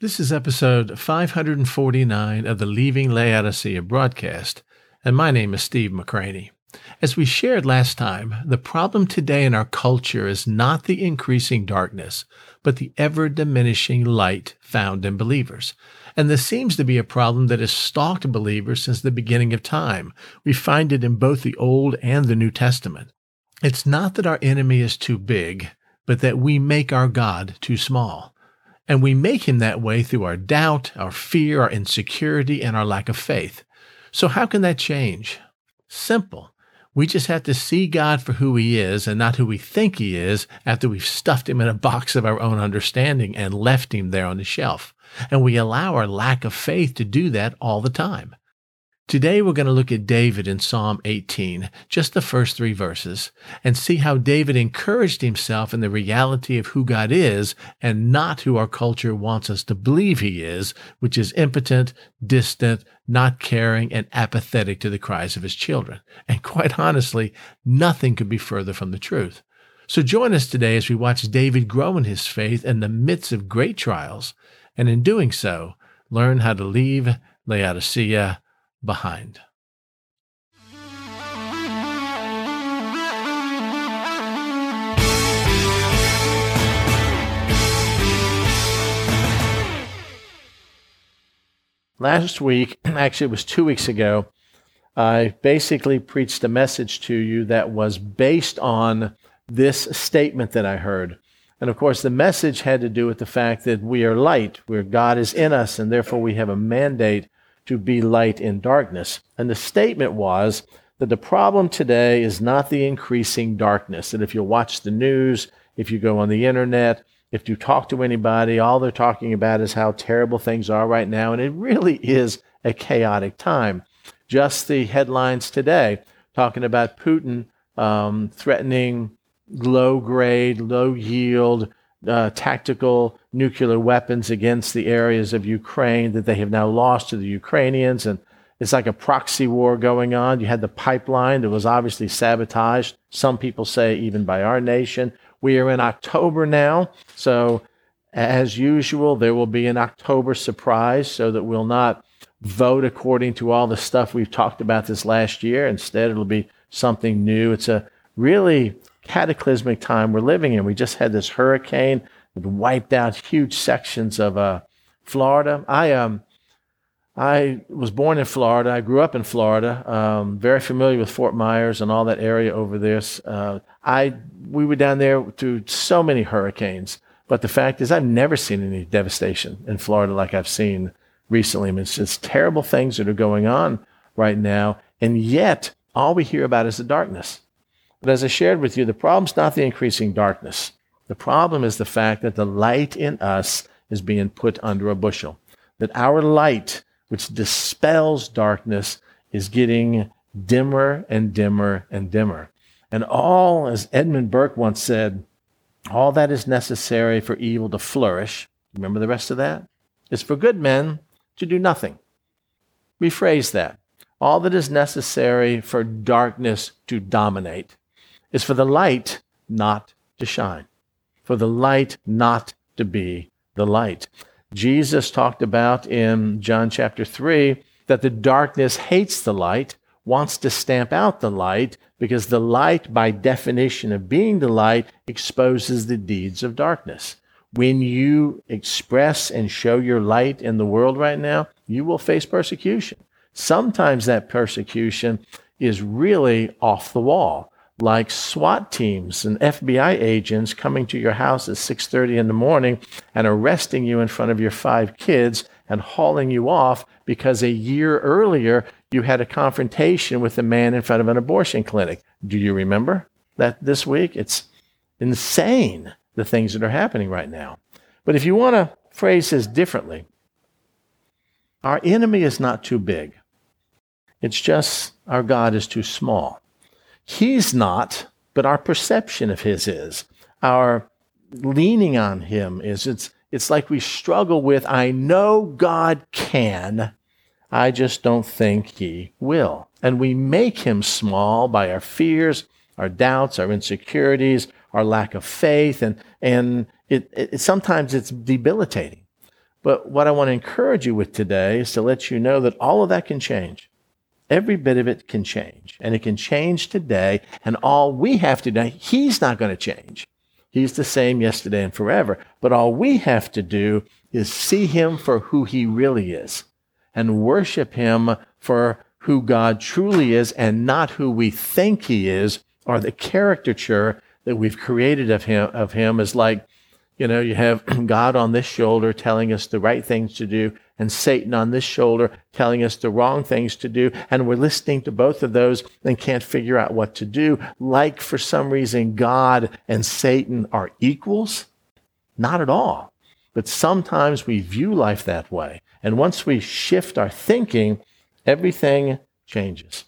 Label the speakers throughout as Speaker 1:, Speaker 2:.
Speaker 1: This is episode 549 of the Leaving Laodicea broadcast, and my name is Steve McCranie. As we shared last time, the problem today in our culture is not the increasing darkness, but the ever diminishing light found in believers. And this seems to be a problem that has stalked believers since the beginning of time. We find it in both the Old and the New Testament. It's not that our enemy is too big, but that we make our God too small. And we make him that way through our doubt, our fear, our insecurity, and our lack of faith. So, how can that change? Simple. We just have to see God for who he is and not who we think he is after we've stuffed him in a box of our own understanding and left him there on the shelf. And we allow our lack of faith to do that all the time. Today we're going to look at David in Psalm 18, just the first three verses, and see how David encouraged himself in the reality of who God is and not who our culture wants us to believe he is, which is impotent, distant, not caring, and apathetic to the cries of his children. And quite honestly, nothing could be further from the truth. So join us today as we watch David grow in his faith in the midst of great trials, and in doing so, learn how to leave Laodicea behind. Last week, actually, it was two weeks ago, I basically preached a message to you that was based on this statement that I heard. And of course, the message had to do with the fact that we are light, where God is in us, and therefore we have a mandate to be light in darkness. And the statement was that the problem today is not the increasing darkness. That if you watch the news, if you go on the internet, if you talk to anybody, all they're talking about is how terrible things are right now. And it really is a chaotic time. Just the headlines today talking about Putin um, threatening low grade, low yield uh, tactical nuclear weapons against the areas of Ukraine that they have now lost to the Ukrainians. And it's like a proxy war going on. You had the pipeline that was obviously sabotaged, some people say even by our nation. We are in October now. So, as usual, there will be an October surprise so that we'll not vote according to all the stuff we've talked about this last year. Instead, it'll be something new. It's a really cataclysmic time we're living in. We just had this hurricane wiped out huge sections of uh, Florida. I um, I was born in Florida. I grew up in Florida. Um, very familiar with Fort Myers and all that area over there. Uh, I we were down there through so many hurricanes. But the fact is, I've never seen any devastation in Florida like I've seen recently. I mean, it's just terrible things that are going on right now, and yet all we hear about is the darkness. But as I shared with you, the problem's not the increasing darkness. The problem is the fact that the light in us is being put under a bushel. That our light, which dispels darkness, is getting dimmer and dimmer and dimmer. And all, as Edmund Burke once said, all that is necessary for evil to flourish, remember the rest of that? Is for good men to do nothing. Rephrase that. All that is necessary for darkness to dominate is for the light not to shine, for the light not to be the light. Jesus talked about in John chapter 3 that the darkness hates the light, wants to stamp out the light, because the light, by definition of being the light, exposes the deeds of darkness. When you express and show your light in the world right now, you will face persecution. Sometimes that persecution is really off the wall like SWAT teams and FBI agents coming to your house at 6:30 in the morning and arresting you in front of your five kids and hauling you off because a year earlier you had a confrontation with a man in front of an abortion clinic. Do you remember that this week? It's insane the things that are happening right now. But if you want to phrase this differently, our enemy is not too big. It's just our God is too small. He's not, but our perception of his is. Our leaning on him is. It's, it's like we struggle with, I know God can, I just don't think he will. And we make him small by our fears, our doubts, our insecurities, our lack of faith, and, and it, it, sometimes it's debilitating. But what I want to encourage you with today is to let you know that all of that can change. Every bit of it can change, and it can change today. And all we have to do, He's not going to change. He's the same yesterday and forever. But all we have to do is see Him for who He really is and worship Him for who God truly is and not who we think He is or the caricature that we've created of Him, of him is like you know, you have God on this shoulder telling us the right things to do, and Satan on this shoulder telling us the wrong things to do. And we're listening to both of those and can't figure out what to do. Like for some reason, God and Satan are equals. Not at all. But sometimes we view life that way. And once we shift our thinking, everything changes.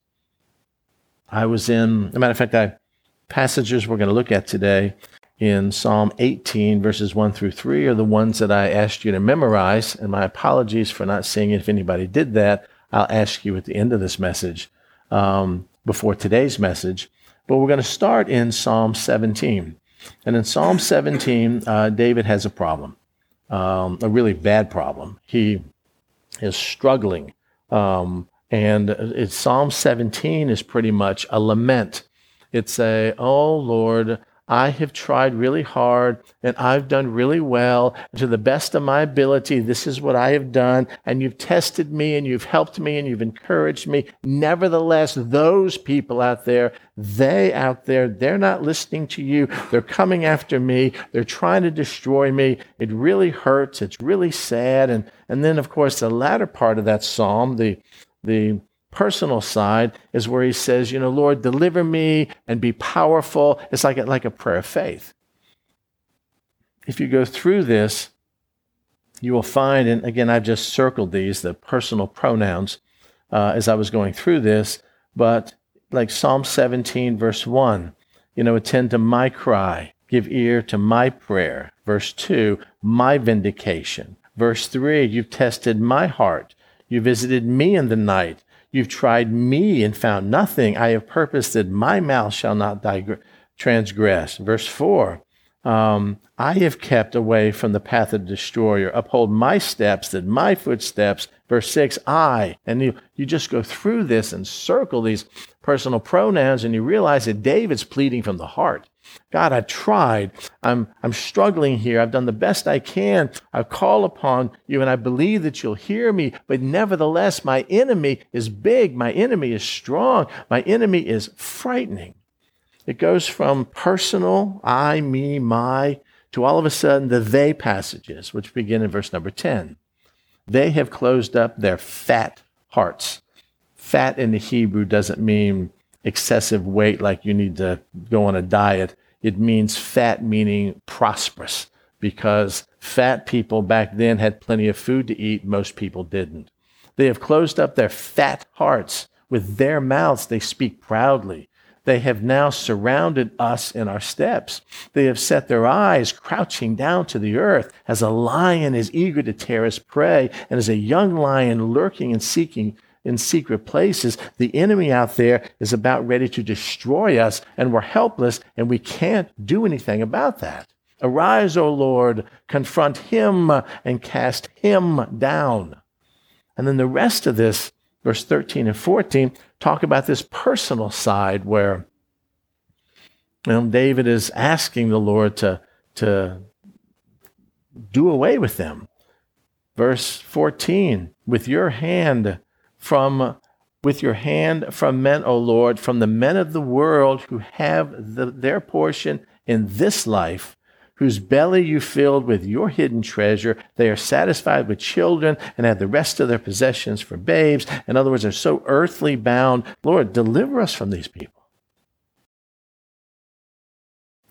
Speaker 1: I was in, a matter of fact, I passages we're going to look at today in Psalm 18, verses 1 through 3, are the ones that I asked you to memorize. And my apologies for not seeing if anybody did that. I'll ask you at the end of this message, um, before today's message. But we're going to start in Psalm 17. And in Psalm 17, uh, David has a problem, um, a really bad problem. He is struggling. Um, and Psalm 17 is pretty much a lament. It's a, oh Lord, I have tried really hard and I've done really well. To the best of my ability, this is what I have done. And you've tested me and you've helped me and you've encouraged me. Nevertheless, those people out there, they out there, they're not listening to you. They're coming after me. They're trying to destroy me. It really hurts. It's really sad. And, and then, of course, the latter part of that psalm, the, the personal side is where he says, you know, Lord, deliver me and be powerful. It's like a, like a prayer of faith. If you go through this, you will find, and again, I've just circled these, the personal pronouns, uh, as I was going through this, but like Psalm 17, verse 1, you know, attend to my cry, give ear to my prayer. Verse 2, my vindication. Verse 3, you've tested my heart. You visited me in the night. You've tried me and found nothing. I have purposed that my mouth shall not transgress. Verse 4 um, I have kept away from the path of the destroyer. Uphold my steps, that my footsteps. Verse 6 I. And you, you just go through this and circle these personal pronouns, and you realize that David's pleading from the heart. God, I tried. I'm, I'm struggling here. I've done the best I can. I call upon you and I believe that you'll hear me. But nevertheless, my enemy is big. My enemy is strong. My enemy is frightening. It goes from personal, I, me, my, to all of a sudden the they passages, which begin in verse number 10. They have closed up their fat hearts. Fat in the Hebrew doesn't mean excessive weight, like you need to go on a diet. It means fat, meaning prosperous, because fat people back then had plenty of food to eat. Most people didn't. They have closed up their fat hearts. With their mouths, they speak proudly. They have now surrounded us in our steps. They have set their eyes crouching down to the earth as a lion is eager to tear his prey, and as a young lion lurking and seeking in secret places. The enemy out there is about ready to destroy us, and we're helpless, and we can't do anything about that. Arise, O Lord, confront him uh, and cast him down. And then the rest of this, verse 13 and 14, talk about this personal side where you know, David is asking the Lord to, to do away with them. Verse 14, with your hand from with your hand from men, O Lord, from the men of the world who have the, their portion in this life, whose belly you filled with your hidden treasure. They are satisfied with children and have the rest of their possessions for babes. In other words, they're so earthly bound. Lord, deliver us from these people.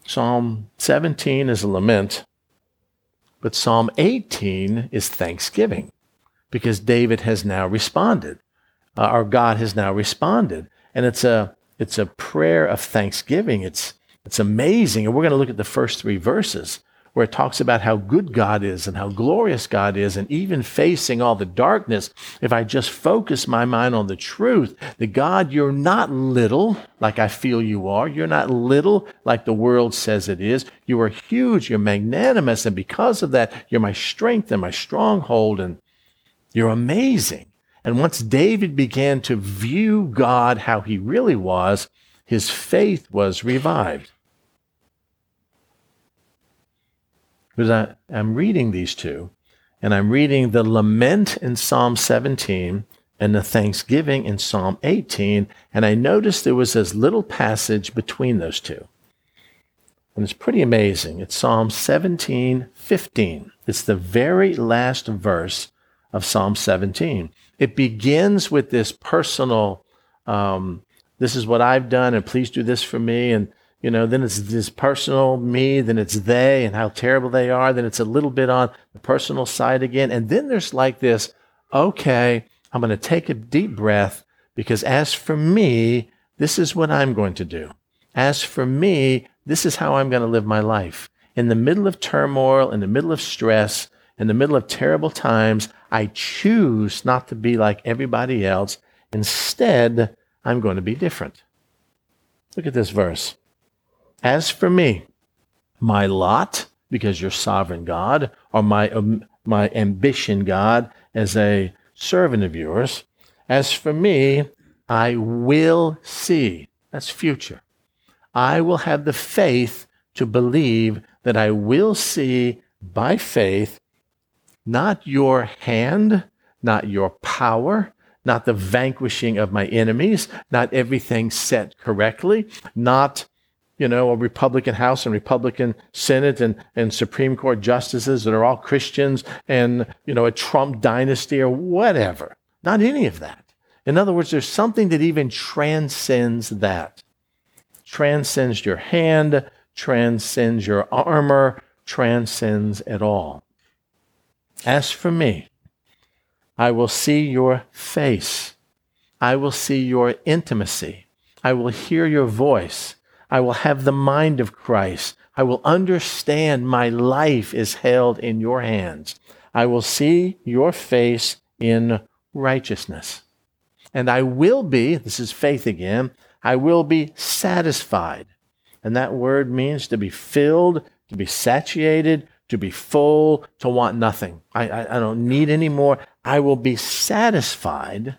Speaker 1: Psalm 17 is a lament, but Psalm 18 is thanksgiving because David has now responded. Uh, our God has now responded. And it's a, it's a prayer of thanksgiving. It's, it's amazing. And we're going to look at the first three verses where it talks about how good God is and how glorious God is, and even facing all the darkness, if I just focus my mind on the truth that God, you're not little like I feel you are. You're not little like the world says it is. You are huge. You're magnanimous. And because of that, you're my strength and my stronghold. And you're amazing. And once David began to view God how he really was, his faith was revived. because I, I'm reading these two, and I'm reading the lament in Psalm 17 and the thanksgiving in Psalm 18, and I noticed there was this little passage between those two. And it's pretty amazing. It's Psalm 17, 15. It's the very last verse of Psalm 17. It begins with this personal, um, this is what I've done, and please do this for me. And you know, then it's this personal me, then it's they and how terrible they are. Then it's a little bit on the personal side again. And then there's like this, okay, I'm going to take a deep breath because as for me, this is what I'm going to do. As for me, this is how I'm going to live my life. In the middle of turmoil, in the middle of stress, in the middle of terrible times, I choose not to be like everybody else. Instead, I'm going to be different. Look at this verse. As for me, my lot, because you're sovereign God, or my, um, my ambition, God, as a servant of yours, as for me, I will see. That's future. I will have the faith to believe that I will see by faith not your hand, not your power, not the vanquishing of my enemies, not everything set correctly, not you know, a Republican House and Republican Senate and, and Supreme Court justices that are all Christians and, you know, a Trump dynasty or whatever. Not any of that. In other words, there's something that even transcends that. Transcends your hand, transcends your armor, transcends it all. As for me, I will see your face. I will see your intimacy. I will hear your voice. I will have the mind of Christ. I will understand my life is held in your hands. I will see your face in righteousness. And I will be, this is faith again, I will be satisfied. And that word means to be filled, to be satiated, to be full, to want nothing. I, I, I don't need any more. I will be satisfied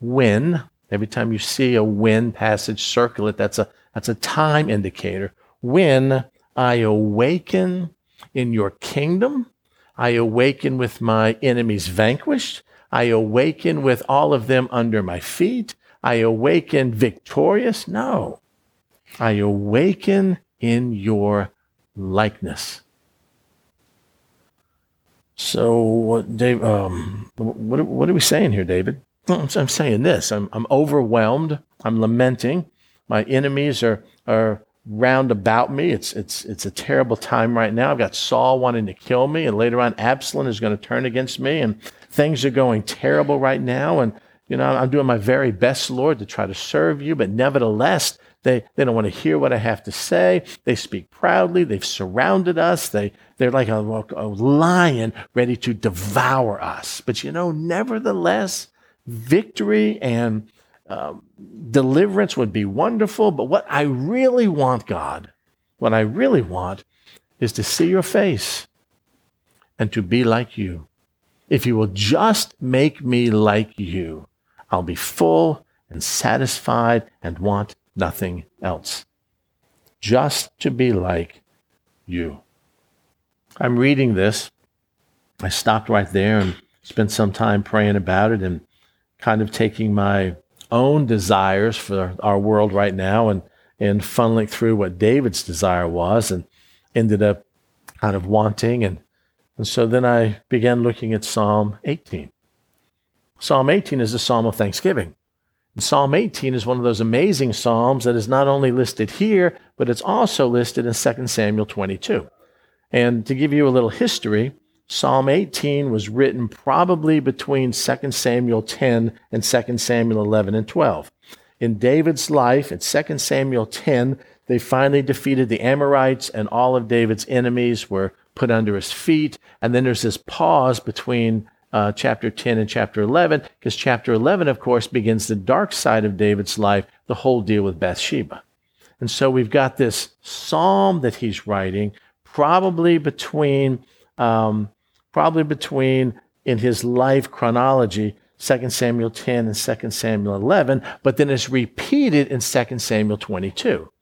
Speaker 1: when Every time you see a when passage, circle it. That's a, that's a time indicator. When I awaken in your kingdom, I awaken with my enemies vanquished. I awaken with all of them under my feet. I awaken victorious. No, I awaken in your likeness. So, Dave, um, what, what are we saying here, David? I'm saying this I'm, I'm overwhelmed. I'm lamenting. My enemies are, are round about me. It's, it's, it's a terrible time right now. I've got Saul wanting to kill me, and later on, Absalom is going to turn against me, and things are going terrible right now. And, you know, I'm doing my very best, Lord, to try to serve you, but nevertheless, they, they don't want to hear what I have to say. They speak proudly. They've surrounded us. They, they're like a, a lion ready to devour us. But you know, nevertheless, victory and um, deliverance would be wonderful. But what I really want, God, what I really want is to see your face and to be like you. If you will just make me like you, I'll be full and satisfied and want nothing else. Just to be like you. I'm reading this. I stopped right there and spent some time praying about it and kind of taking my own desires for our world right now and, and funneling through what David's desire was and ended up kind of wanting. And, and so then I began looking at Psalm 18. Psalm 18 is a psalm of thanksgiving. And Psalm 18 is one of those amazing psalms that is not only listed here, but it's also listed in 2 Samuel 22. And to give you a little history, Psalm 18 was written probably between 2 Samuel 10 and 2 Samuel 11 and 12. In David's life, in 2 Samuel 10, They finally defeated the Amorites, and all of David's enemies were put under his feet. And then there's this pause between uh, chapter 10 and chapter 11, because chapter 11, of course, begins the dark side of David's life, the whole deal with Bathsheba. And so we've got this psalm that he's writing, probably between, um, probably between in his life chronology, 2 Samuel 10 and 2 Samuel 11, but then it's repeated in 2 Samuel 22.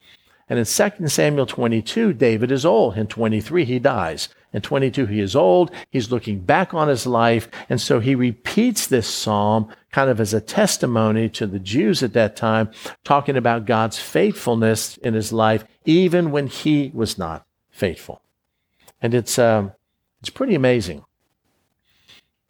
Speaker 1: And in 2 Samuel 22, David is old. In 23, he dies. In 22, he is old. He's looking back on his life. And so he repeats this psalm kind of as a testimony to the Jews at that time, talking about God's faithfulness in his life, even when he was not faithful. And it's, um, it's pretty amazing.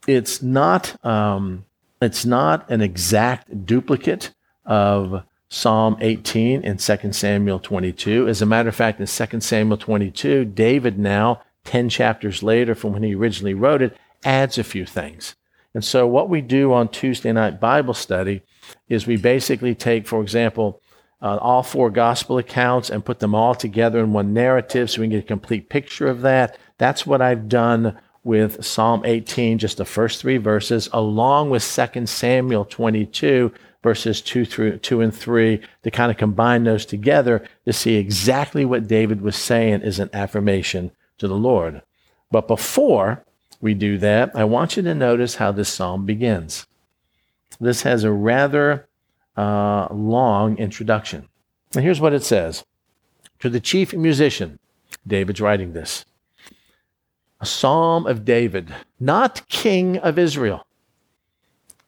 Speaker 1: It's not, um, it's not an exact duplicate of Psalm 18 and 2 Samuel 22. As a matter of fact, in 2 Samuel 22, David now, 10 chapters later from when he originally wrote it, adds a few things. And so, what we do on Tuesday night Bible study is we basically take, for example, uh, all four gospel accounts and put them all together in one narrative so we can get a complete picture of that. That's what I've done with Psalm 18, just the first three verses, along with 2 Samuel 22, verses 2 through 2 and 3 to kind of combine those together to see exactly what David was saying is an affirmation to the Lord. But before we do that, I want you to notice how this psalm begins. This has a rather uh, long introduction. And here's what it says To the chief musician, David's writing this a psalm of David, not king of Israel.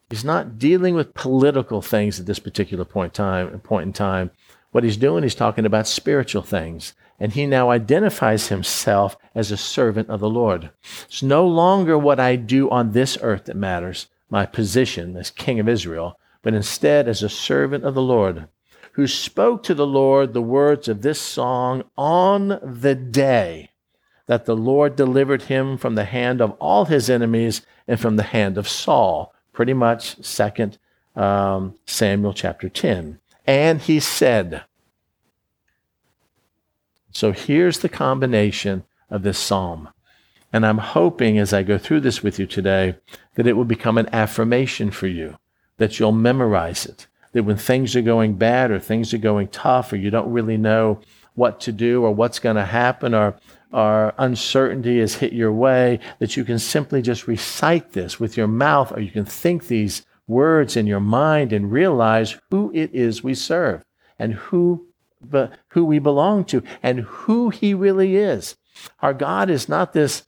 Speaker 1: He's not dealing with political things at this particular point, time, point in time. What he's doing, he's talking about spiritual things. And he now identifies himself as a servant of the Lord. It's no longer what I do on this earth that matters, my position as king of Israel, but instead as a servant of the Lord, who spoke to the Lord the words of this song on the day that the Lord delivered him from the hand of all his enemies and from the hand of Saul pretty much second um, Samuel chapter 10. And he said, so here's the combination of this psalm. And I'm hoping as I go through this with you today that it will become an affirmation for you, that you'll memorize it, that when things are going bad or things are going tough or you don't really know what to do or what's going to happen or or uncertainty has hit your way, that you can simply just recite this with your mouth, or you can think these words in your mind and realize who it is we serve and who, but who we belong to and who he really is. Our God is not this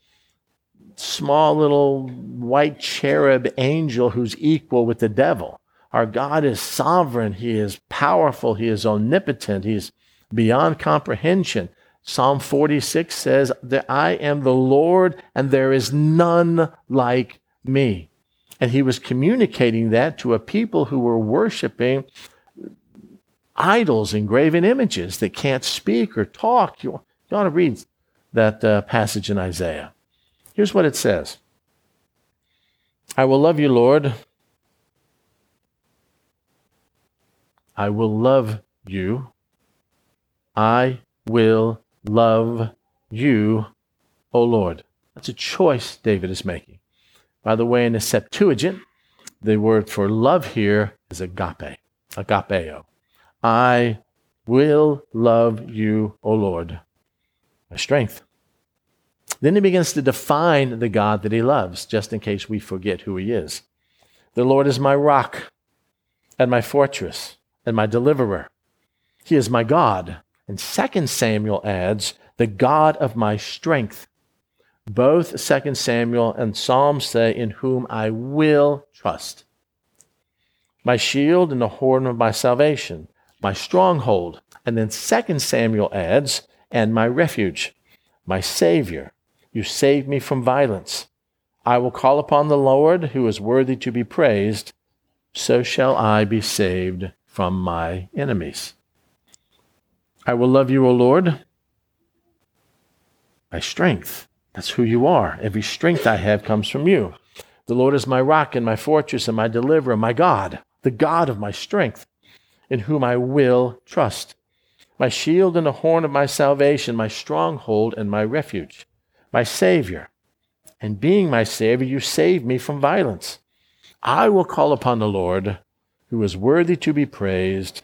Speaker 1: small little white cherub angel who's equal with the devil. Our God is sovereign. He is powerful. He is omnipotent. He's beyond comprehension. Psalm 46 says that I am the Lord and there is none like me. And he was communicating that to a people who were worshiping idols and graven images that can't speak or talk. You, you ought to read that uh, passage in Isaiah. Here's what it says I will love you, Lord. I will love you. I will love you, O Lord. That's a choice David is making. By the way, in the Septuagint, the word for love here is agape, agapeo. I will love you, O Lord, my strength. Then he begins to define the God that he loves, just in case we forget who he is. The Lord is my rock and my fortress and my deliverer. He is my God and 2 Samuel adds, the God of my strength. Both 2 Samuel and Psalms say, in whom I will trust. My shield and the horn of my salvation, my stronghold. And then 2 Samuel adds, and my refuge, my Savior. You saved me from violence. I will call upon the Lord, who is worthy to be praised. So shall I be saved from my enemies. I will love you, O Lord, my strength. That's who you are. Every strength I have comes from you. The Lord is my rock and my fortress and my deliverer, my God, the God of my strength, in whom I will trust. my shield and the horn of my salvation, my stronghold and my refuge, my Savior. And being my Savior, you save me from violence. I will call upon the Lord, who is worthy to be praised.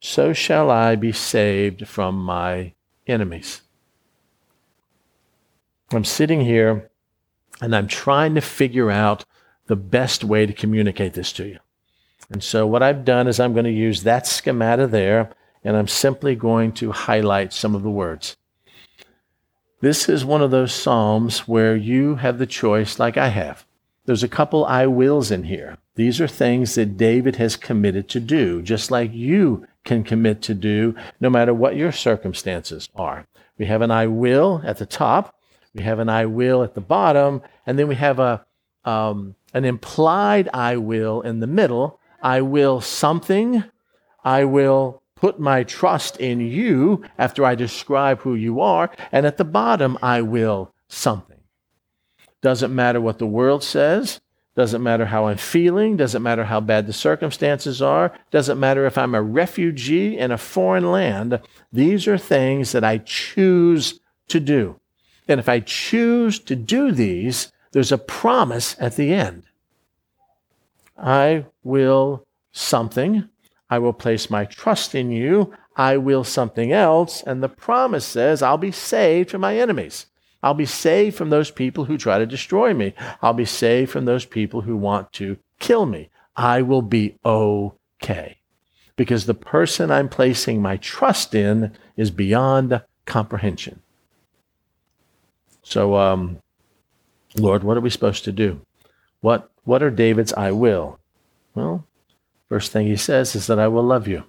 Speaker 1: So shall I be saved from my enemies. I'm sitting here and I'm trying to figure out the best way to communicate this to you. And so, what I've done is I'm going to use that schemata there, and I'm simply going to highlight some of the words. This is one of those Psalms where you have the choice, like I have. There's a couple I wills in here. These are things that David has committed to do, just like you can commit to do, no matter what your circumstances are. We have an I will at the top, we have an I will at the bottom, and then we have a um, an implied I will in the middle. I will something. I will put my trust in you after I describe who you are. And at the bottom, I will something. Doesn't matter what the world says. Doesn't matter how I'm feeling. Doesn't matter how bad the circumstances are. Doesn't matter if I'm a refugee in a foreign land. These are things that I choose to do. And if I choose to do these, there's a promise at the end. I will something. I will place my trust in you. I will something else. And the promise says, I'll be saved from my enemies. I'll be saved from those people who try to destroy me. I'll be saved from those people who want to kill me. I will be okay. Because the person I'm placing my trust in is beyond comprehension. So, um, Lord, what are we supposed to do? What, what are David's I will? Well, first thing he says is that I will love you.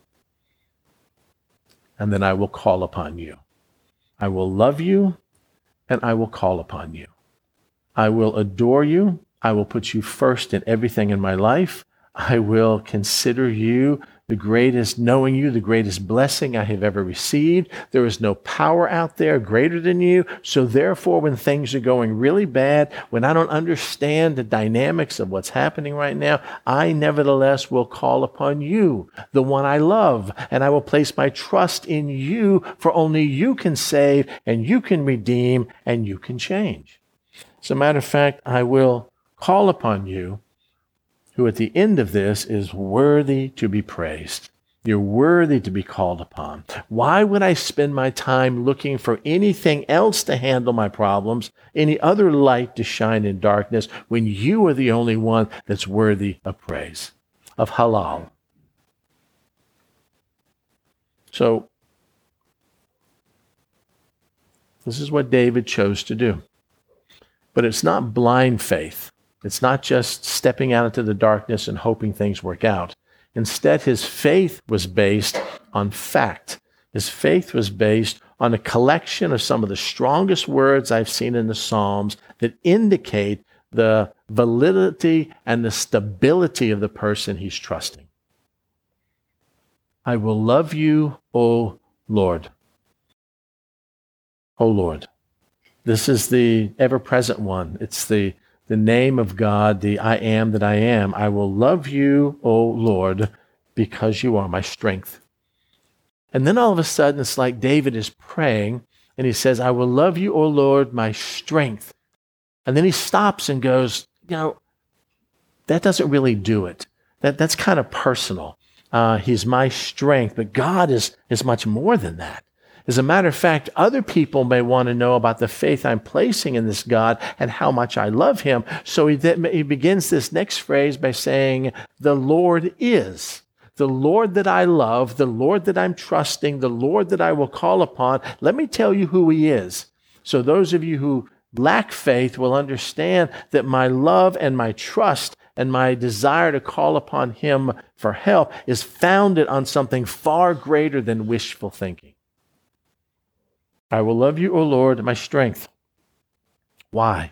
Speaker 1: And then I will call upon you. I will love you and I will call upon you. I will adore you. I will put you first in everything in my life. I will consider you the greatest, knowing you, the greatest blessing I have ever received. There is no power out there greater than you. So therefore, when things are going really bad, when I don't understand the dynamics of what's happening right now, I nevertheless will call upon you, the one I love, and I will place my trust in you, for only you can save and you can redeem and you can change. As a matter of fact, I will call upon you who at the end of this is worthy to be praised. You're worthy to be called upon. Why would I spend my time looking for anything else to handle my problems, any other light to shine in darkness, when you are the only one that's worthy of praise, of halal? So, this is what David chose to do. But it's not blind faith. It's not just stepping out into the darkness and hoping things work out. Instead, his faith was based on fact. His faith was based on a collection of some of the strongest words I've seen in the Psalms that indicate the validity and the stability of the person he's trusting. I will love you, O Lord. O Lord. This is the ever present one. It's the the name of God, the I am that I am. I will love you, O Lord, because you are my strength. And then all of a sudden, it's like David is praying and he says, I will love you, O Lord, my strength. And then he stops and goes, You know, that doesn't really do it. That, that's kind of personal. Uh, he's my strength, but God is, is much more than that. As a matter of fact, other people may want to know about the faith I'm placing in this God and how much I love him. So he, he begins this next phrase by saying, The Lord is. The Lord that I love, the Lord that I'm trusting, the Lord that I will call upon. Let me tell you who he is. So those of you who lack faith will understand that my love and my trust and my desire to call upon him for help is founded on something far greater than wishful thinking. I will love you, O Lord, my strength. Why?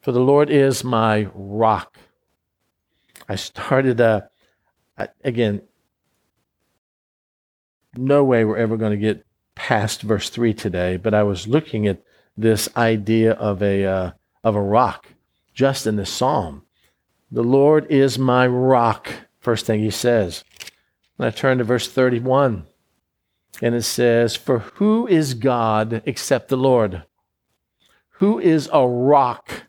Speaker 1: For the Lord is my rock. I started, uh, again, no way we're ever going to get past verse 3 today, but I was looking at this idea of a, uh, of a rock just in the psalm. The Lord is my rock, first thing he says. And I turn to verse 31. And it says, For who is God except the Lord? Who is a rock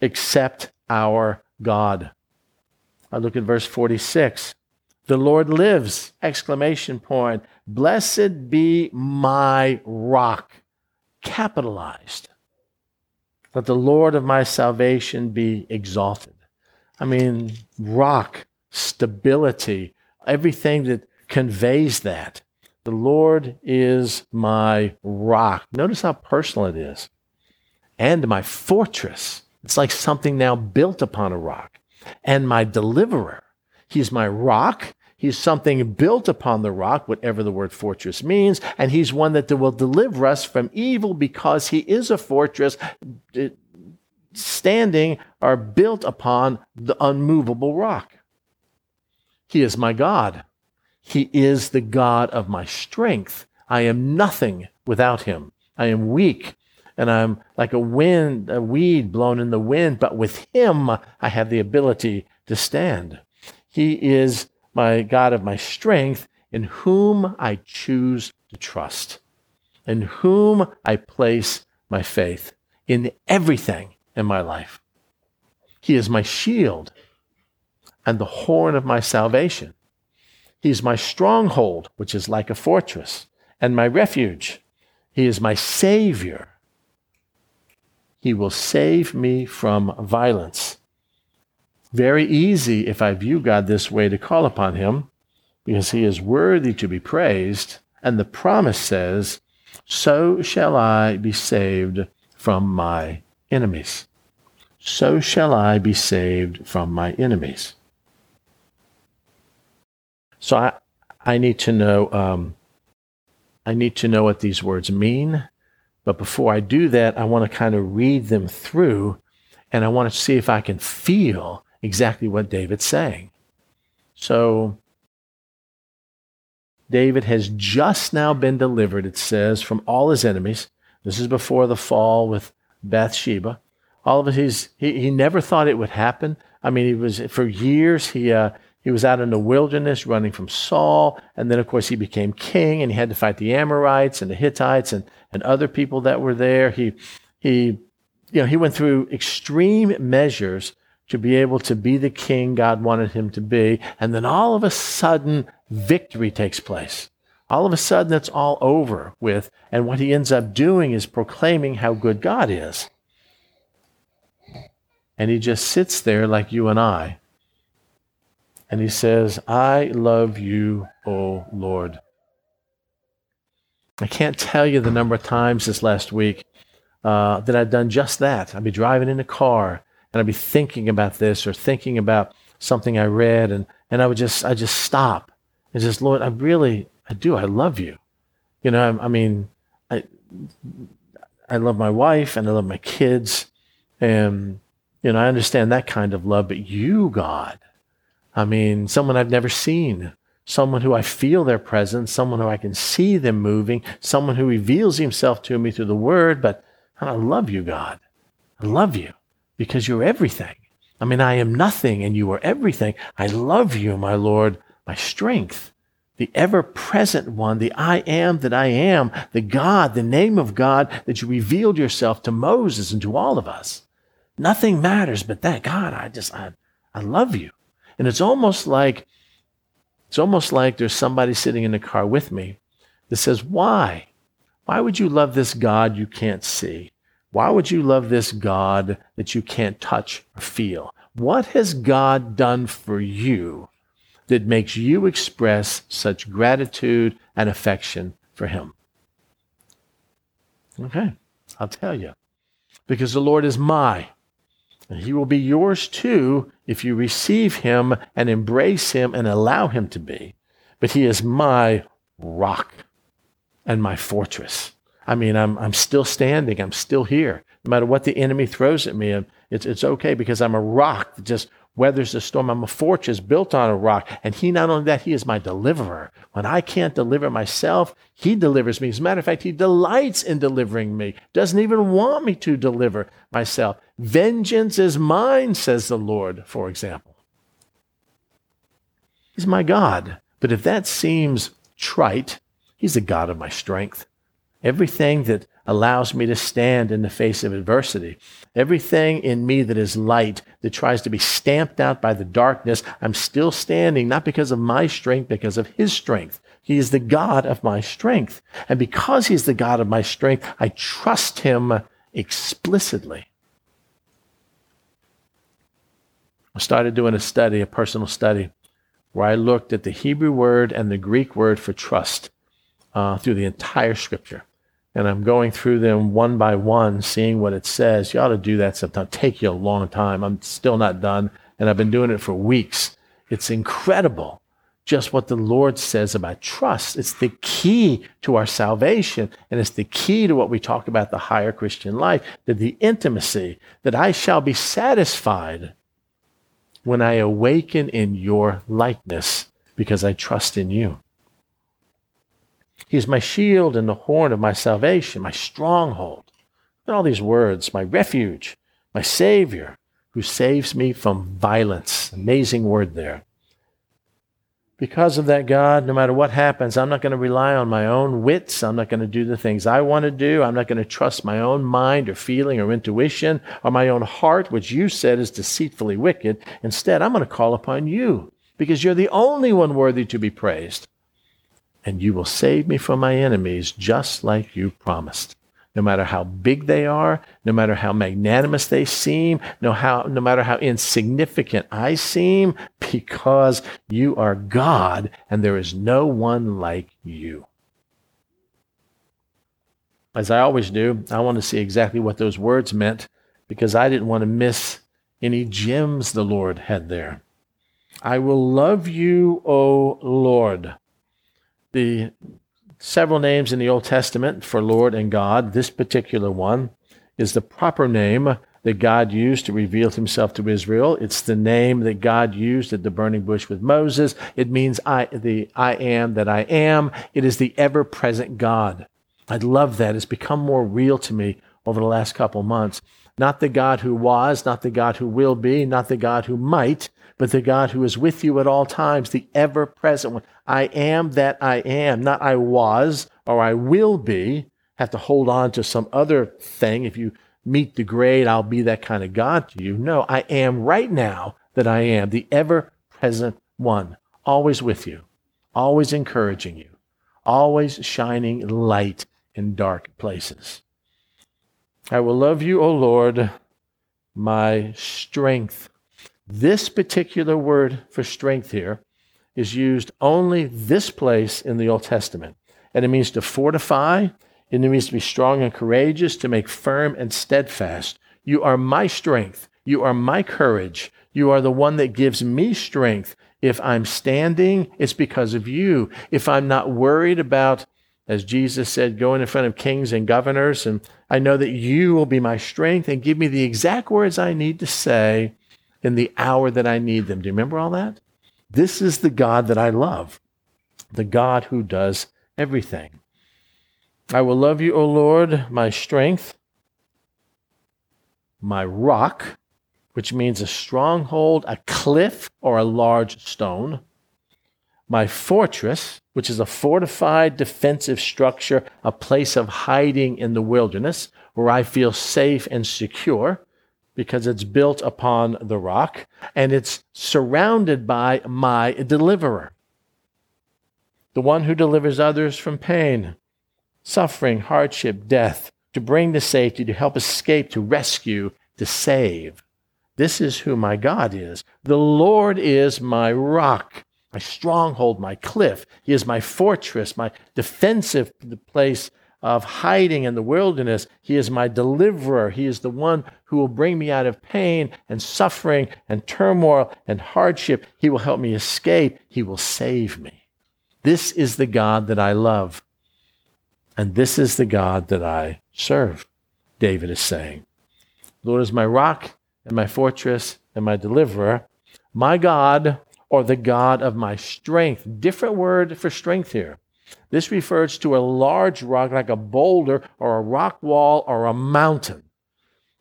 Speaker 1: except our God? I look at verse 46. The Lord lives! Exclamation point. Blessed be my rock. Capitalized. Let the Lord of my salvation be exalted. I mean, rock, stability, everything that conveys that. The Lord is my rock. Notice how personal it is. And my fortress. It's like something now built upon a rock. And my deliverer. He's my rock. He's something built upon the rock, whatever the word fortress means. And he's one that will deliver us from evil because he is a fortress standing or built upon the unmovable rock. He is my God. He is the God of my strength. I am nothing without him. I am weak and I'm like a wind, a weed blown in the wind, but with him I have the ability to stand. He is my God of my strength in whom I choose to trust, in whom I place my faith in everything in my life. He is my shield and the horn of my salvation. He is my stronghold, which is like a fortress, and my refuge. He is my Savior. He will save me from violence. Very easy, if I view God this way, to call upon Him, because He is worthy to be praised. And the promise says, So shall I be saved from my enemies. So shall I be saved from my enemies. So I, I need to know um, I need to know what these words mean. But before I do that, I want to kind of read them through and I want to see if I can feel exactly what David's saying. So David has just now been delivered, it says, from all his enemies. This is before the fall with Bathsheba. All of he's, he, he never thought it would happen. I mean, he was, for years, he, uh, he was out in the wilderness running from Saul. And then, of course, he became king and he had to fight the Amorites and the Hittites and, and other people that were there. He, he, you know, he went through extreme measures to be able to be the king God wanted him to be. And then all of a sudden, victory takes place. All of a sudden, it's all over with. And what he ends up doing is proclaiming how good God is. And he just sits there like you and I and he says, I love you, O Lord. I can't tell you the number of times this last week uh, that I've done just that. I'd be driving in a car and I'd be thinking about this or thinking about something I read, and, and I would just I just stop and just Lord, I really I do I love you. You know, I, I mean, I I love my wife and I love my kids, and you know I understand that kind of love, but you, God, I mean, someone I've never seen, someone who I feel their presence, someone who I can see them moving, someone who reveals himself to me through the word. But I love you, God. I love you because you're everything. I mean, I am nothing and you are everything. I love you, my Lord, my strength, the ever present one, the I am that I am, the God, the name of God that you revealed yourself to Moses and to all of us. Nothing matters but that. God, I just, I, I love you. And it's almost like it's almost like there's somebody sitting in the car with me that says, Why? Why would you love this God you can't see? Why would you love this God that you can't touch or feel? What has God done for you that makes you express such gratitude and affection for Him? Okay, I'll tell you. Because the Lord is my and he will be yours too if you receive him and embrace him and allow him to be. But he is my rock and my fortress. I mean, I'm, I'm still standing. I'm still here. No matter what the enemy throws at me, it's, it's okay because I'm a rock that just weathers the storm. I'm a fortress built on a rock. And he, not only that, he is my deliverer. When I can't deliver myself, he delivers me. As a matter of fact, he delights in delivering me, doesn't even want me to deliver myself. Vengeance is mine, says the Lord, for example. He's my God. But if that seems trite, He's the God of my strength. Everything that allows me to stand in the face of adversity, everything in me that is light, that tries to be stamped out by the darkness, I'm still standing, not because of my strength, because of His strength. He is the God of my strength. And because He's the God of my strength, I trust Him explicitly. I started doing a study, a personal study, where I looked at the Hebrew word and the Greek word for trust uh, through the entire scripture. And I'm going through them one by one, seeing what it says. You ought to do that sometime. Take you a long time. I'm still not done, and I've been doing it for weeks. It's incredible just what the Lord says about trust. It's the key to our salvation, and it's the key to what we talk about the higher Christian life, that the intimacy, that I shall be satisfied when I awaken in your likeness because I trust in you. He is my shield and the horn of my salvation, my stronghold. And all these words, my refuge, my Savior, who saves me from violence. Amazing word there. Because of that, God, no matter what happens, I'm not going to rely on my own wits. I'm not going to do the things I want to do. I'm not going to trust my own mind or feeling or intuition or my own heart, which you said is deceitfully wicked. Instead, I'm going to call upon you because you're the only one worthy to be praised and you will save me from my enemies just like you promised. No matter how big they are, no matter how magnanimous they seem, no, how, no matter how insignificant I seem, because you are God and there is no one like you. As I always do, I want to see exactly what those words meant because I didn't want to miss any gems the Lord had there. I will love you, O Lord the several names in the Old Testament for Lord and God. This particular one is the proper name that God used to reveal himself to Israel. It's the name that God used at the burning bush with Moses. It means I, the I am that I am. It is the ever present God. I love that. It's become more real to me over the last couple months. Not the God who was, not the God who will be, not the God who might, but the God who is with you at all times, the ever present one. I am that I am, not I was or I will be. Have to hold on to some other thing. If you meet the grade, I'll be that kind of God to you. No, I am right now that I am, the ever present one, always with you, always encouraging you, always shining light in dark places. I will love you, O Lord, my strength this particular word for strength here is used only this place in the Old Testament. And it means to fortify, it means to be strong and courageous, to make firm and steadfast. You are my strength. You are my courage. You are the one that gives me strength. If I'm standing, it's because of you. If I'm not worried about, as Jesus said, going in front of kings and governors, and I know that you will be my strength and give me the exact words I need to say in the hour that I need them. Do you remember all that? This is the God that I love, the God who does everything. I will love you, O Lord, my strength, my rock, which means a stronghold, a cliff, or a large stone, my fortress, which is a fortified defensive structure, a place of hiding in the wilderness where I feel safe and secure because it's built upon the rock and it's surrounded by my deliverer, the one who delivers others from pain, suffering, hardship, death, to bring to safety, to help escape, to rescue, to save. This is who my God is. The Lord is my rock, my stronghold, my cliff. He is my fortress, my defensive place of hiding in the wilderness. He is my deliverer. He is the one who will bring me out of pain and suffering and turmoil and hardship. He will help me escape. He will save me. This is the God that I love. And this is the God that I serve, David is saying. Lord is my rock and my fortress and my deliverer, my God or the God of my strength. Different word for strength here. This refers to a large rock like a boulder or a rock wall or a mountain.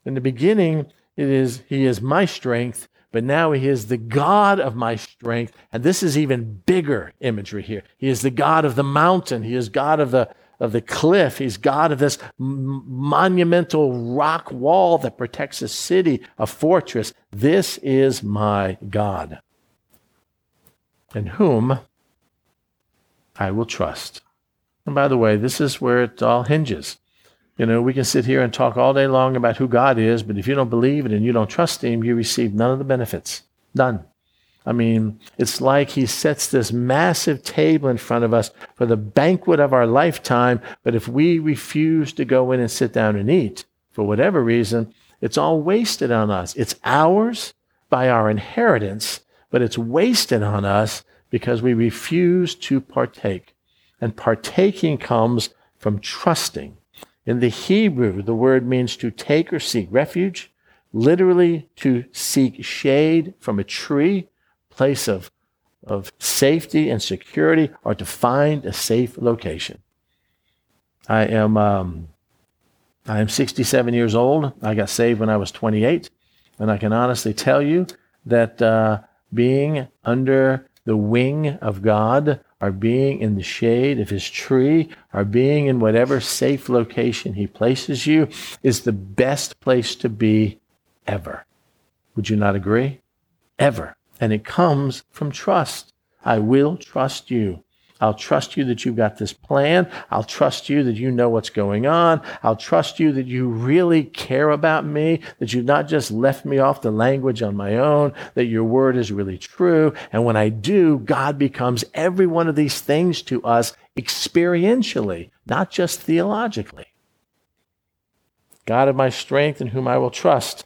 Speaker 1: In the beginning, it is He is my strength, but now he is the God of my strength. And this is even bigger imagery here. He is the God of the mountain. He is God of the, of the cliff. He's God of this m- monumental rock wall that protects a city, a fortress. This is my God, in whom I will trust. And by the way, this is where it all hinges. You know, we can sit here and talk all day long about who God is, but if you don't believe it and you don't trust Him, you receive none of the benefits. None. I mean, it's like He sets this massive table in front of us for the banquet of our lifetime, but if we refuse to go in and sit down and eat, for whatever reason, it's all wasted on us. It's ours by our inheritance, but it's wasted on us because we refuse to partake. And partaking comes from trusting in the Hebrew, the word means to take or seek refuge, literally to seek shade from a tree, place of, of safety and security, or to find a safe location. I am um, I am 67 years old. I got saved when I was 28, and I can honestly tell you that uh, being under the wing of God our being in the shade of his tree, our being in whatever safe location he places you is the best place to be ever. Would you not agree? Ever. And it comes from trust. I will trust you. I'll trust you that you've got this plan. I'll trust you that you know what's going on. I'll trust you that you really care about me, that you've not just left me off the language on my own, that your word is really true. And when I do, God becomes every one of these things to us experientially, not just theologically. God of my strength in whom I will trust.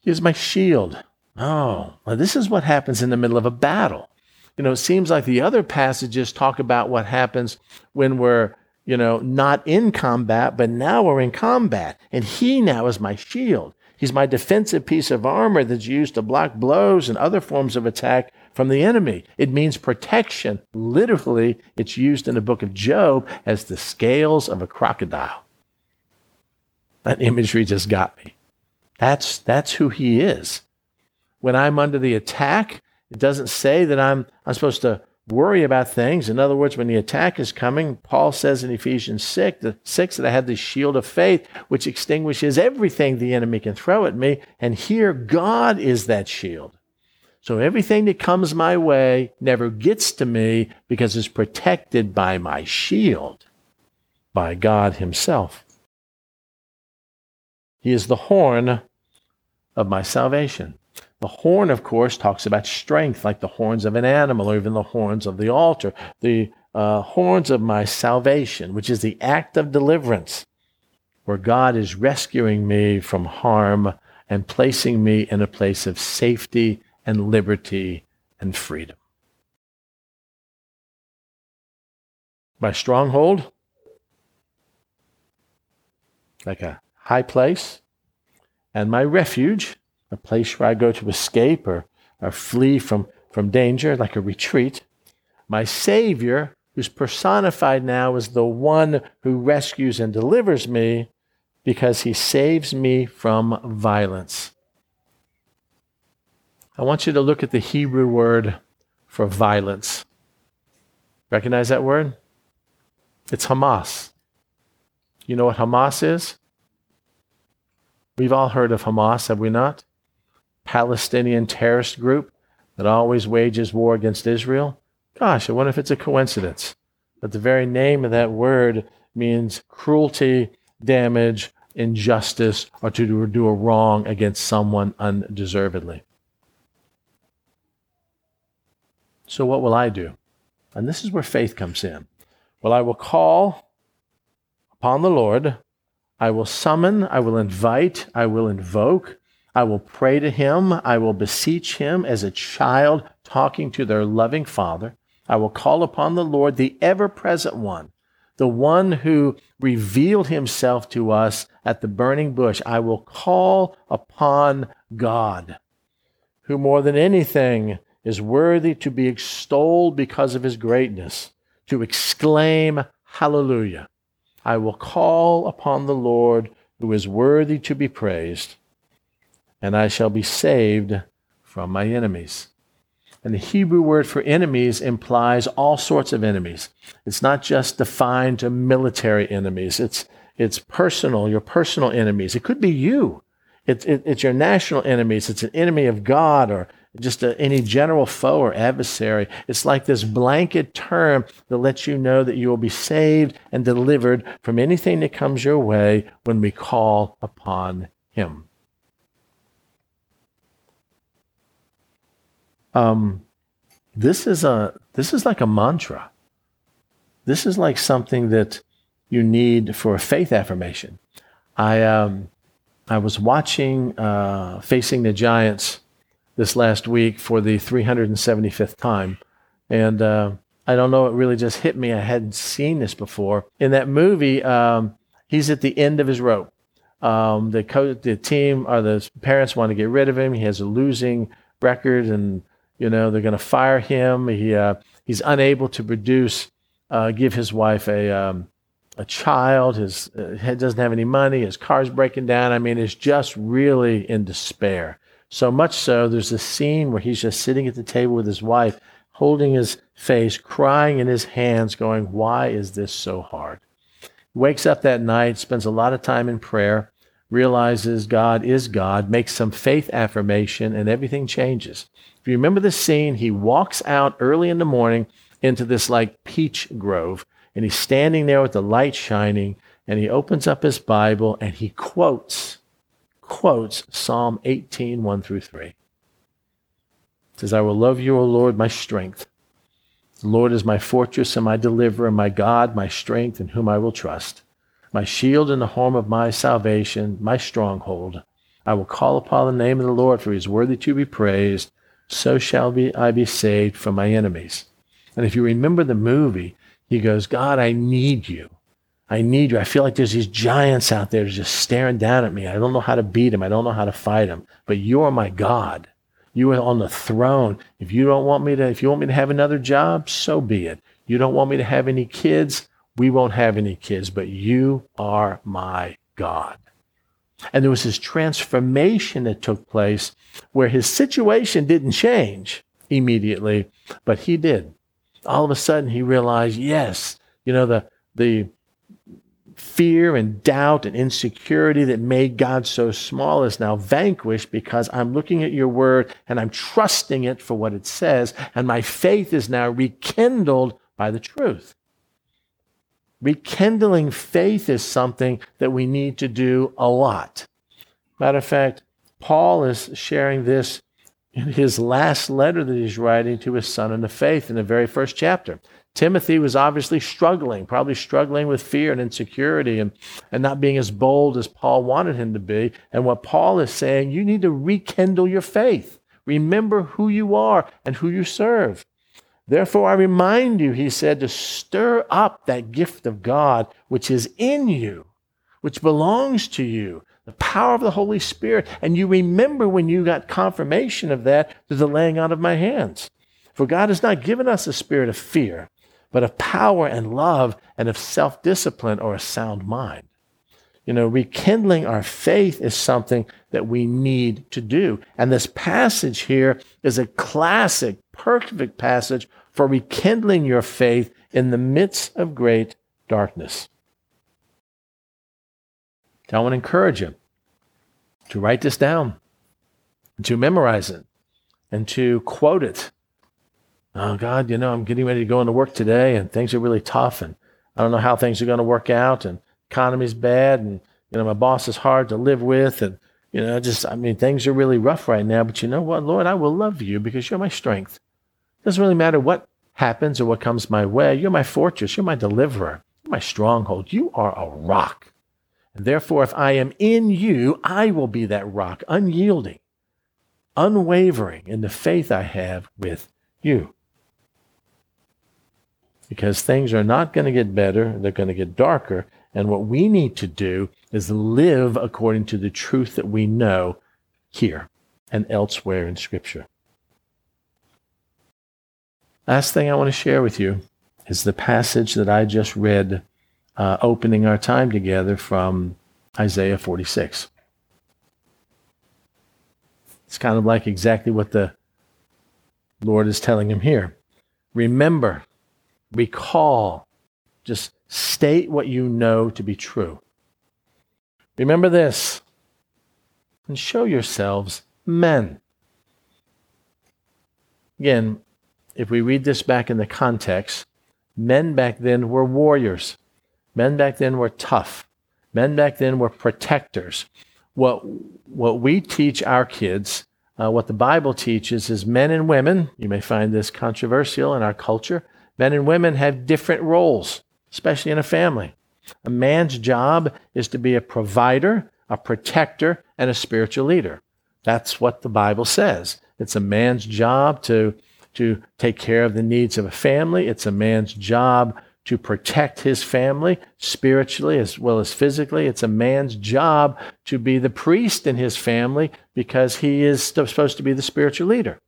Speaker 1: He is my shield. Oh, well, this is what happens in the middle of a battle you know, it seems like the other passages talk about what happens when we're, you know, not in combat, but now we're in combat. And he now is my shield. He's my defensive piece of armor that's used to block blows and other forms of attack from the enemy. It means protection. Literally, it's used in the book of Job as the scales of a crocodile. That imagery just got me. That's, that's who he is. When I'm under the attack, it doesn't say that I'm, I'm supposed to worry about things. In other words, when the attack is coming, Paul says in Ephesians 6, the 6 that I have the shield of faith, which extinguishes everything the enemy can throw at me. And here, God is that shield. So everything that comes my way never gets to me because it's protected by my shield, by God Himself. He is the horn of my salvation. The horn, of course, talks about strength, like the horns of an animal or even the horns of the altar. The uh, horns of my salvation, which is the act of deliverance, where God is rescuing me from harm and placing me in a place of safety and liberty and freedom. My stronghold, like a high place, and my refuge, a place where I go to escape or, or flee from, from danger, like a retreat. My Savior, who's personified now as the one who rescues and delivers me because he saves me from violence. I want you to look at the Hebrew word for violence. Recognize that word? It's Hamas. You know what Hamas is? We've all heard of Hamas, have we not? Palestinian terrorist group that always wages war against Israel? Gosh, I wonder if it's a coincidence that the very name of that word means cruelty, damage, injustice, or to do a wrong against someone undeservedly. So, what will I do? And this is where faith comes in. Well, I will call upon the Lord. I will summon, I will invite, I will invoke, I will pray to him. I will beseech him as a child talking to their loving father. I will call upon the Lord, the ever present one, the one who revealed himself to us at the burning bush. I will call upon God, who more than anything is worthy to be extolled because of his greatness, to exclaim, Hallelujah. I will call upon the Lord, who is worthy to be praised and I shall be saved from my enemies. And the Hebrew word for enemies implies all sorts of enemies. It's not just defined to military enemies. It's, it's personal, your personal enemies. It could be you. It, it, it's your national enemies. It's an enemy of God or just a, any general foe or adversary. It's like this blanket term that lets you know that you will be saved and delivered from anything that comes your way when we call upon Him. Um, this is a this is like a mantra. This is like something that you need for a faith affirmation. I um, I was watching uh, Facing the Giants this last week for the 375th time, and uh, I don't know. It really just hit me. I hadn't seen this before. In that movie, um, he's at the end of his rope. Um, the co- the team or the parents want to get rid of him. He has a losing record, and you know, they're going to fire him. He uh, he's unable to produce, uh, give his wife a um, a child. His uh, head doesn't have any money. His car's breaking down. I mean, it's just really in despair. So much so, there's a scene where he's just sitting at the table with his wife, holding his face, crying in his hands, going, "Why is this so hard?" Wakes up that night, spends a lot of time in prayer, realizes God is God, makes some faith affirmation, and everything changes. If you remember the scene, he walks out early in the morning into this like peach grove, and he's standing there with the light shining, and he opens up his Bible and he quotes, quotes Psalm 18, 1 through 3. It says, I will love you, O Lord, my strength. The Lord is my fortress and my deliverer, my God, my strength, in whom I will trust, my shield and the horn of my salvation, my stronghold. I will call upon the name of the Lord, for he is worthy to be praised so shall be I be saved from my enemies. And if you remember the movie, he goes, God, I need you. I need you. I feel like there's these giants out there just staring down at me. I don't know how to beat them. I don't know how to fight them. But you are my God. You are on the throne. If you don't want me to, if you want me to have another job, so be it. You don't want me to have any kids, we won't have any kids, but you are my God. And there was this transformation that took place where his situation didn't change immediately, but he did. All of a sudden, he realized, yes, you know, the, the fear and doubt and insecurity that made God so small is now vanquished because I'm looking at your word and I'm trusting it for what it says, and my faith is now rekindled by the truth. Rekindling faith is something that we need to do a lot. Matter of fact, Paul is sharing this in his last letter that he's writing to his son in the faith in the very first chapter. Timothy was obviously struggling, probably struggling with fear and insecurity and, and not being as bold as Paul wanted him to be. And what Paul is saying, you need to rekindle your faith. Remember who you are and who you serve. Therefore, I remind you, he said, to stir up that gift of God which is in you, which belongs to you, the power of the Holy Spirit. And you remember when you got confirmation of that through the laying out of my hands. For God has not given us a spirit of fear, but of power and love and of self discipline or a sound mind. You know, rekindling our faith is something that we need to do. And this passage here is a classic, perfect passage for rekindling your faith in the midst of great darkness. I want to encourage you to write this down, to memorize it, and to quote it. Oh, God, you know, I'm getting ready to go into work today, and things are really tough, and I don't know how things are going to work out, and economy's bad and you know my boss is hard to live with and you know just i mean things are really rough right now but you know what lord i will love you because you're my strength doesn't really matter what happens or what comes my way. You're my fortress. You're my deliverer. You're my stronghold. You are a rock. And therefore if i am in you i will be that rock unyielding unwavering in the faith i have with you. Because things are not going to get better. They're going to get darker. And what we need to do is live according to the truth that we know here and elsewhere in Scripture. Last thing I want to share with you is the passage that I just read, uh, opening our time together from Isaiah 46. It's kind of like exactly what the Lord is telling him here. Remember, recall, just state what you know to be true. Remember this and show yourselves men. Again, if we read this back in the context, men back then were warriors. Men back then were tough. Men back then were protectors. What, what we teach our kids, uh, what the Bible teaches, is men and women, you may find this controversial in our culture, men and women have different roles, especially in a family. A man's job is to be a provider, a protector, and a spiritual leader. That's what the Bible says. It's a man's job to, to take care of the needs of a family. It's a man's job to protect his family spiritually as well as physically. It's a man's job to be the priest in his family because he is supposed to be the spiritual leader.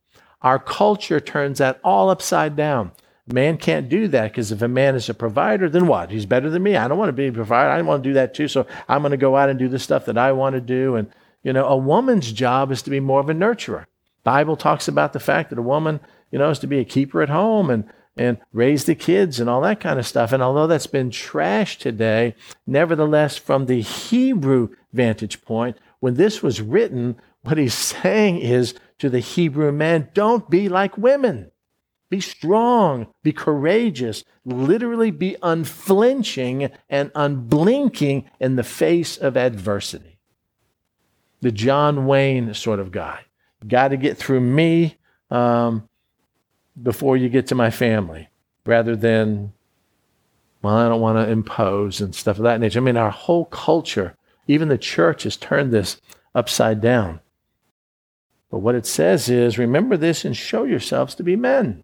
Speaker 1: Our culture turns that all upside down. Man can't do that because if a man is a provider, then what? He's better than me. I don't want to be a provider. I want to do that too. So I'm going to go out and do the stuff that I want to do. And, you know, a woman's job is to be more of a nurturer. Bible talks about the fact that a woman, you know, is to be a keeper at home and, and raise the kids and all that kind of stuff. And although that's been trashed today, nevertheless, from the Hebrew vantage point, when this was written, what he's saying is to the Hebrew man, don't be like women. Be strong, be courageous, literally be unflinching and unblinking in the face of adversity. The John Wayne sort of guy. Got to get through me um, before you get to my family, rather than, well, I don't want to impose and stuff of that nature. I mean, our whole culture, even the church, has turned this upside down. But what it says is remember this and show yourselves to be men.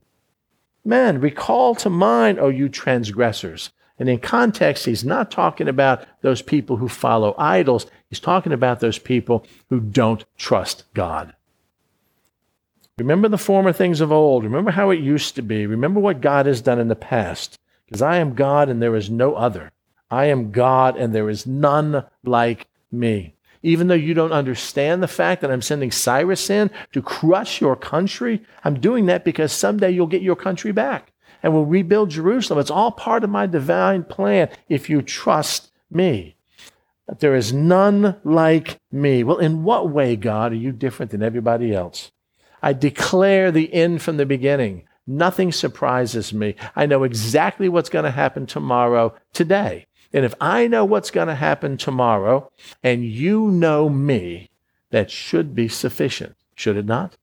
Speaker 1: Men, recall to mind, O you transgressors. And in context, he's not talking about those people who follow idols. He's talking about those people who don't trust God. Remember the former things of old. Remember how it used to be. Remember what God has done in the past. Because I am God and there is no other. I am God and there is none like me even though you don't understand the fact that I'm sending Cyrus in to crush your country, I'm doing that because someday you'll get your country back and we'll rebuild Jerusalem. It's all part of my divine plan if you trust me. But there is none like me. Well, in what way, God, are you different than everybody else? I declare the end from the beginning. Nothing surprises me. I know exactly what's going to happen tomorrow, today. And if I know what's going to happen tomorrow and you know me, that should be sufficient, should it not?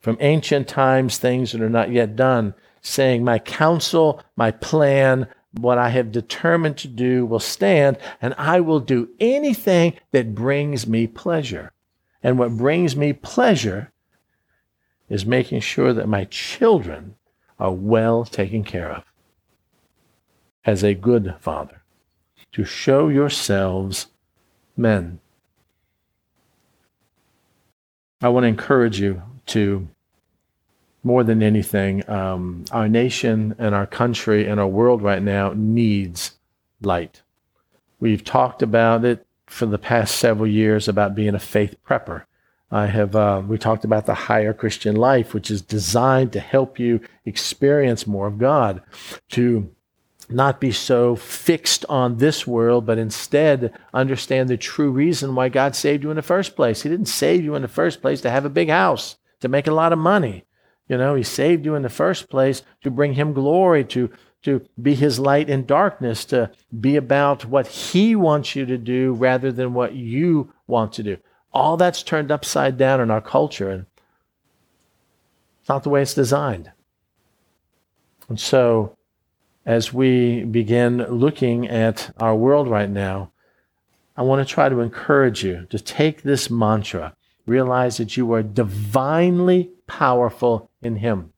Speaker 1: From ancient times, things that are not yet done, saying, My counsel, my plan, what I have determined to do will stand, and I will do anything that brings me pleasure. And what brings me pleasure is making sure that my children are well taken care of as a good father, to show yourselves men. I want to encourage you to, more than anything, um, our nation and our country and our world right now needs light. We've talked about it for the past several years about being a faith prepper. I have uh, we talked about the higher Christian life, which is designed to help you experience more of God, to not be so fixed on this world, but instead understand the true reason why God saved you in the first place. He didn't save you in the first place to have a big house, to make a lot of money. You know, He saved you in the first place to bring Him glory, to, to be His light in darkness, to be about what He wants you to do rather than what you want to do. All that's turned upside down in our culture, and it's not the way it's designed. And so, as we begin looking at our world right now, I want to try to encourage you to take this mantra, realize that you are divinely powerful in Him,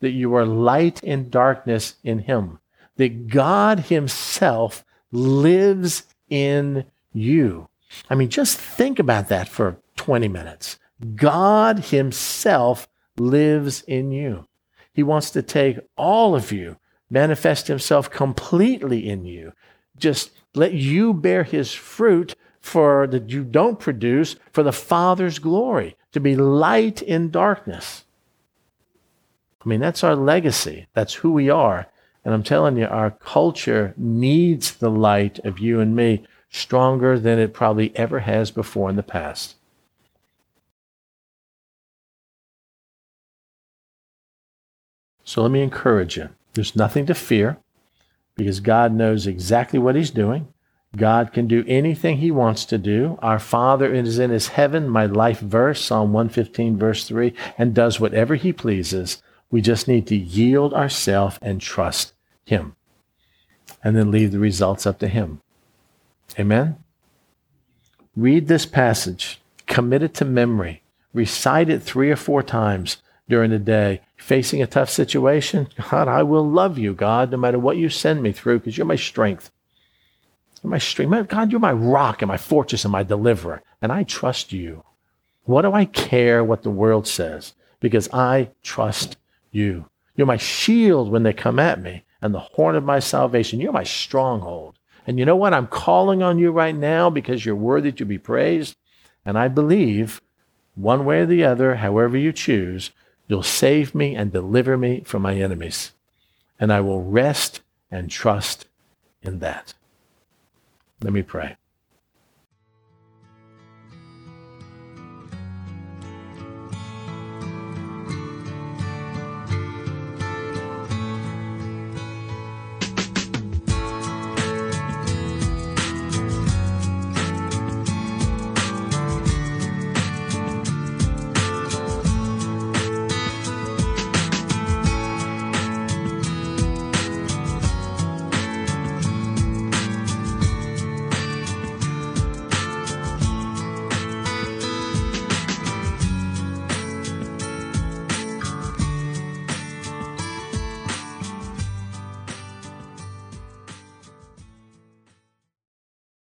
Speaker 1: that you are light in darkness in Him, that God Himself lives in you. I mean, just think about that for 20 minutes. God Himself lives in you. He wants to take all of you manifest himself completely in you. Just let you bear his fruit for that you don't produce for the Father's glory, to be light in darkness. I mean, that's our legacy. That's who we are. And I'm telling you, our culture needs the light of you and me stronger than it probably ever has before in the past. So let me encourage you. There's nothing to fear because God knows exactly what He's doing. God can do anything He wants to do. Our Father is in His heaven, my life verse, Psalm 115, verse 3, and does whatever He pleases. We just need to yield ourselves and trust Him. And then leave the results up to Him. Amen? Read this passage, commit it to memory, recite it three or four times during the day. Facing a tough situation, God, I will love you, God, no matter what you send me through, because you're my strength. You're my strength. God, you're my rock and my fortress and my deliverer, and I trust you. What do I care what the world says? Because I trust you. You're my shield when they come at me, and the horn of my salvation. You're my stronghold. And you know what? I'm calling on you right now because you're worthy to be praised. And I believe, one way or the other, however you choose, You'll save me and deliver me from my enemies. And I will rest and trust in that. Let me pray.